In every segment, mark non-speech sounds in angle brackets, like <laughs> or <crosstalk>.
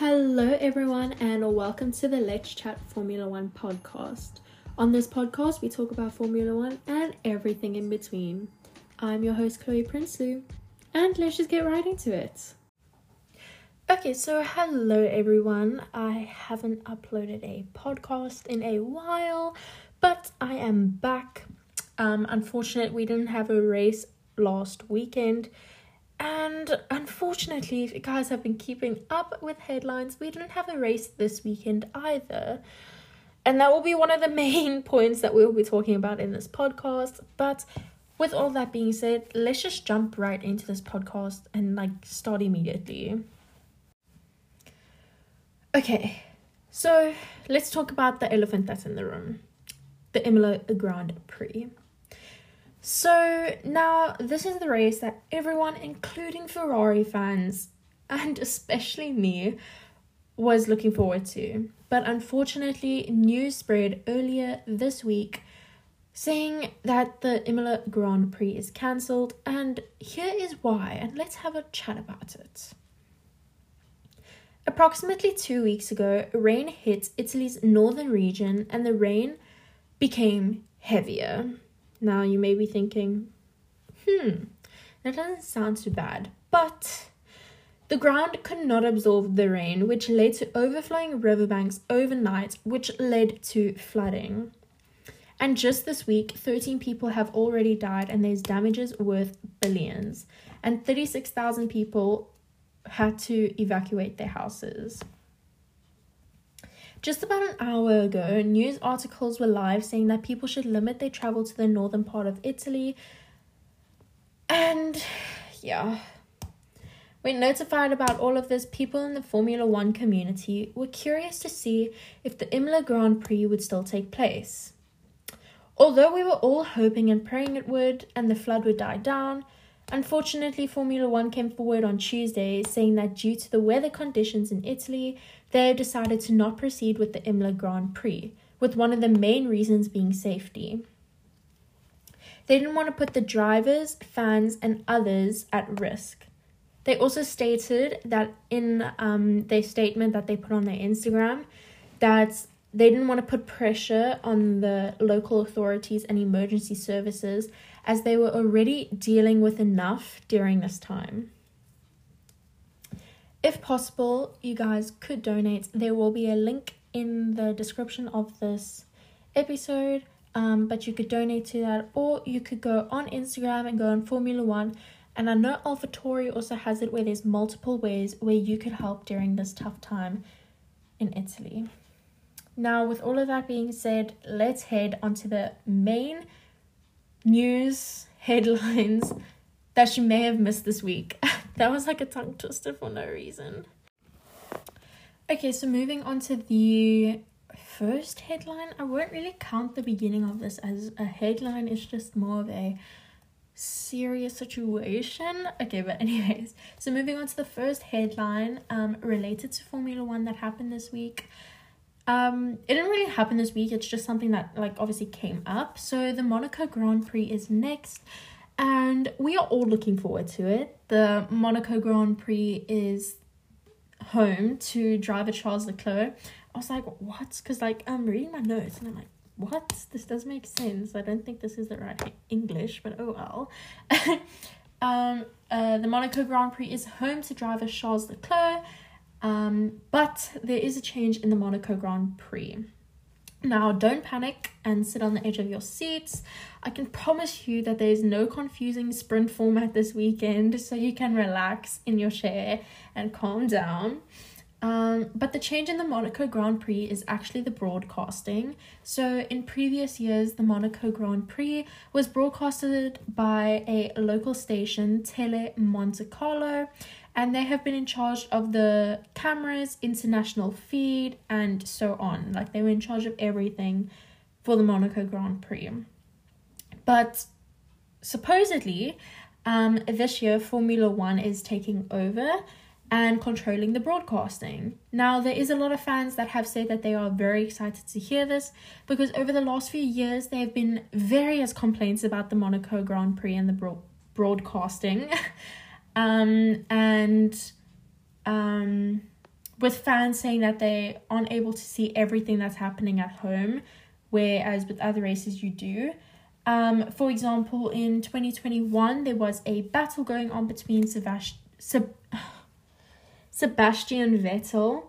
Hello, everyone, and welcome to the Let's Chat Formula One podcast. On this podcast, we talk about Formula One and everything in between. I'm your host, Chloe Prinsloo, and let's just get right into it. Okay, so hello, everyone. I haven't uploaded a podcast in a while, but I am back. Um, unfortunately, we didn't have a race last weekend and unfortunately, if you guys have been keeping up with headlines, we didn't have a race this weekend either. And that will be one of the <laughs> main points that we'll be talking about in this podcast. But with all that being said, let's just jump right into this podcast and like start immediately. Okay, so let's talk about the elephant that's in the room the Imola Grand Prix. So now this is the race that everyone, including Ferrari fans and especially me, was looking forward to. But unfortunately, news spread earlier this week saying that the Imola Grand Prix is cancelled, and here is why, and let's have a chat about it. Approximately two weeks ago, rain hit Italy's northern region, and the rain became heavier. Now you may be thinking, hmm, that doesn't sound too bad. But the ground could not absorb the rain, which led to overflowing riverbanks overnight, which led to flooding. And just this week, 13 people have already died, and there's damages worth billions. And 36,000 people had to evacuate their houses. Just about an hour ago, news articles were live saying that people should limit their travel to the northern part of Italy. And yeah, when notified about all of this, people in the Formula One community were curious to see if the Imola Grand Prix would still take place. Although we were all hoping and praying it would and the flood would die down, unfortunately, Formula One came forward on Tuesday saying that due to the weather conditions in Italy, they have decided to not proceed with the Imola Grand Prix, with one of the main reasons being safety. They didn't want to put the drivers, fans, and others at risk. They also stated that in um, their statement that they put on their Instagram that they didn't want to put pressure on the local authorities and emergency services as they were already dealing with enough during this time. If possible, you guys could donate. There will be a link in the description of this episode, um, but you could donate to that, or you could go on Instagram and go on Formula One. And I know AlphaTauri also has it where there's multiple ways where you could help during this tough time in Italy. Now, with all of that being said, let's head onto the main news headlines that you may have missed this week. <laughs> that was like a tongue twister for no reason. Okay, so moving on to the first headline, I won't really count the beginning of this as a headline, it's just more of a serious situation. Okay, but <laughs> anyways, so moving on to the first headline um related to Formula 1 that happened this week. Um it didn't really happen this week, it's just something that like obviously came up. So the Monaco Grand Prix is next and we are all looking forward to it. The Monaco Grand Prix is home to driver Charles Leclerc. I was like, what? Because like I'm reading my notes and I'm like, what? This does make sense. I don't think this is the right English, but oh well. <laughs> um, uh, the Monaco Grand Prix is home to driver Charles Leclerc, um, but there is a change in the Monaco Grand Prix. Now, don't panic and sit on the edge of your seats. I can promise you that there's no confusing sprint format this weekend, so you can relax in your chair and calm down. Um, but the change in the Monaco Grand Prix is actually the broadcasting. So, in previous years, the Monaco Grand Prix was broadcasted by a local station, Tele Monte Carlo, and they have been in charge of the cameras, international feed, and so on. Like they were in charge of everything for the Monaco Grand Prix. But supposedly, um, this year Formula One is taking over and controlling the broadcasting. Now, there is a lot of fans that have said that they are very excited to hear this because over the last few years, there have been various complaints about the Monaco Grand Prix and the bro- broadcasting. <laughs> Um, and um, with fans saying that they aren't able to see everything that's happening at home, whereas with other races you do. Um, for example, in 2021, there was a battle going on between Sebast- Seb- <sighs> Sebastian Vettel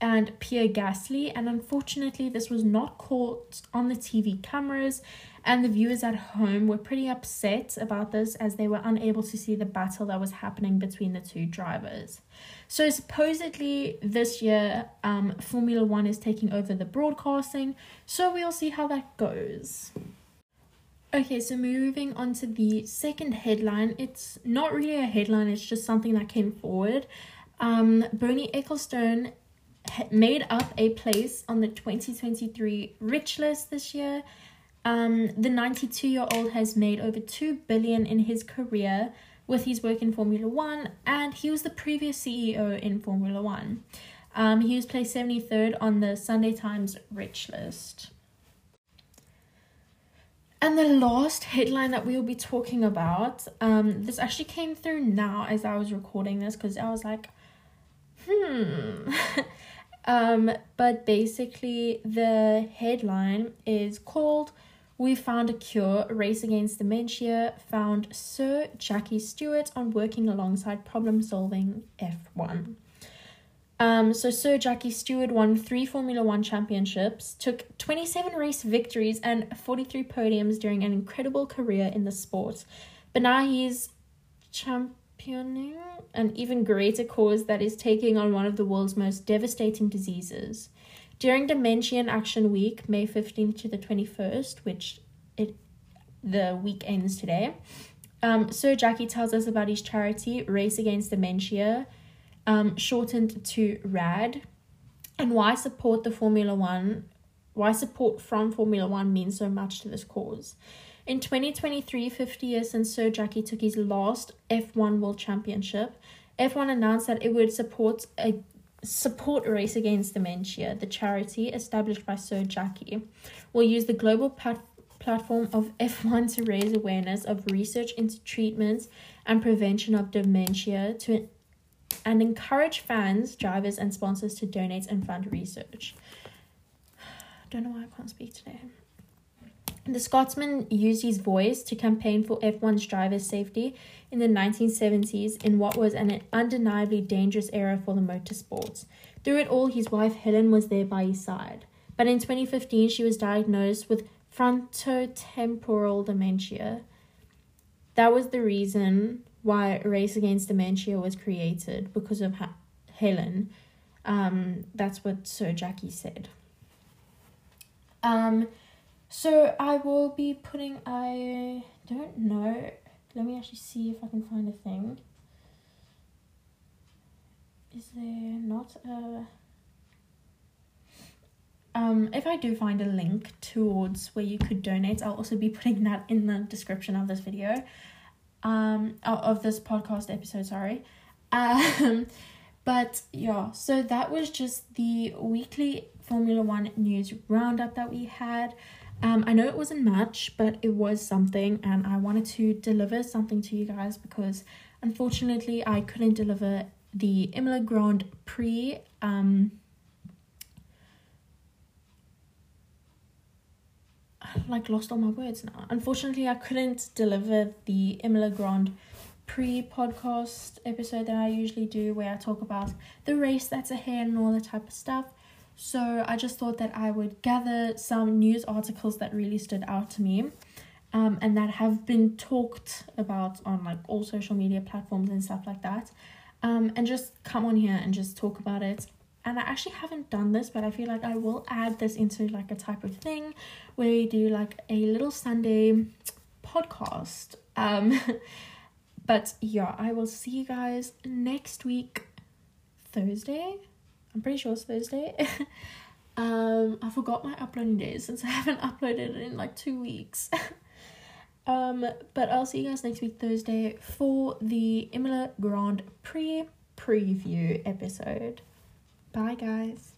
and Pierre Gasly, and unfortunately, this was not caught on the TV cameras, and the viewers at home were pretty upset about this as they were unable to see the battle that was happening between the two drivers. So, supposedly, this year, um, Formula One is taking over the broadcasting, so we'll see how that goes. Okay, so moving on to the second headline. It's not really a headline, it's just something that came forward. Um, Bernie Ecclestone made up a place on the 2023 rich list this year. Um, the 92 year old has made over 2 billion in his career with his work in Formula One, and he was the previous CEO in Formula One. Um, he was placed 73rd on the Sunday Times rich list. And the last headline that we will be talking about, um, this actually came through now as I was recording this because I was like, hmm. <laughs> um, but basically, the headline is called We Found a Cure Race Against Dementia Found Sir Jackie Stewart on Working Alongside Problem Solving F1. Um, so Sir Jackie Stewart won three Formula One championships, took 27 race victories and 43 podiums during an incredible career in the sport. But now he's championing an even greater cause that is taking on one of the world's most devastating diseases. During Dementia in Action Week, May 15th to the 21st, which it the week ends today, um, Sir Jackie tells us about his charity, Race Against Dementia, um, shortened to RAD, and why support the Formula One, why support from Formula One means so much to this cause. In 2023, 50 years since Sir Jackie took his last F1 World Championship, F1 announced that it would support a support race against dementia. The charity established by Sir Jackie will use the global pat- platform of F1 to raise awareness of research into treatments and prevention of dementia to and encourage fans, drivers, and sponsors to donate and fund research. <sighs> Don't know why I can't speak today. The Scotsman used his voice to campaign for F1's driver safety in the 1970s in what was an undeniably dangerous era for the motorsports. Through it all, his wife Helen was there by his side. But in 2015, she was diagnosed with frontotemporal dementia. That was the reason why Race Against Dementia was created because of ha- Helen. Um, that's what Sir Jackie said. Um, so I will be putting. I don't know. Let me actually see if I can find a thing. Is there not a? Um, if I do find a link towards where you could donate, I'll also be putting that in the description of this video um of this podcast episode sorry um but yeah so that was just the weekly formula one news roundup that we had um i know it wasn't much but it was something and i wanted to deliver something to you guys because unfortunately i couldn't deliver the imola grand prix um like lost all my words now. Unfortunately, I couldn't deliver the Imola Grand Prix podcast episode that I usually do, where I talk about the race that's ahead and all that type of stuff. So I just thought that I would gather some news articles that really stood out to me, um, and that have been talked about on like all social media platforms and stuff like that, um, and just come on here and just talk about it and I actually haven't done this, but I feel like I will add this into like a type of thing where we do like a little Sunday podcast. Um, <laughs> but yeah, I will see you guys next week, Thursday. I'm pretty sure it's Thursday. <laughs> um, I forgot my uploading days since I <laughs> haven't uploaded in like two weeks. <laughs> um, but I'll see you guys next week, Thursday, for the Imola Grand Prix preview episode. Bye, guys.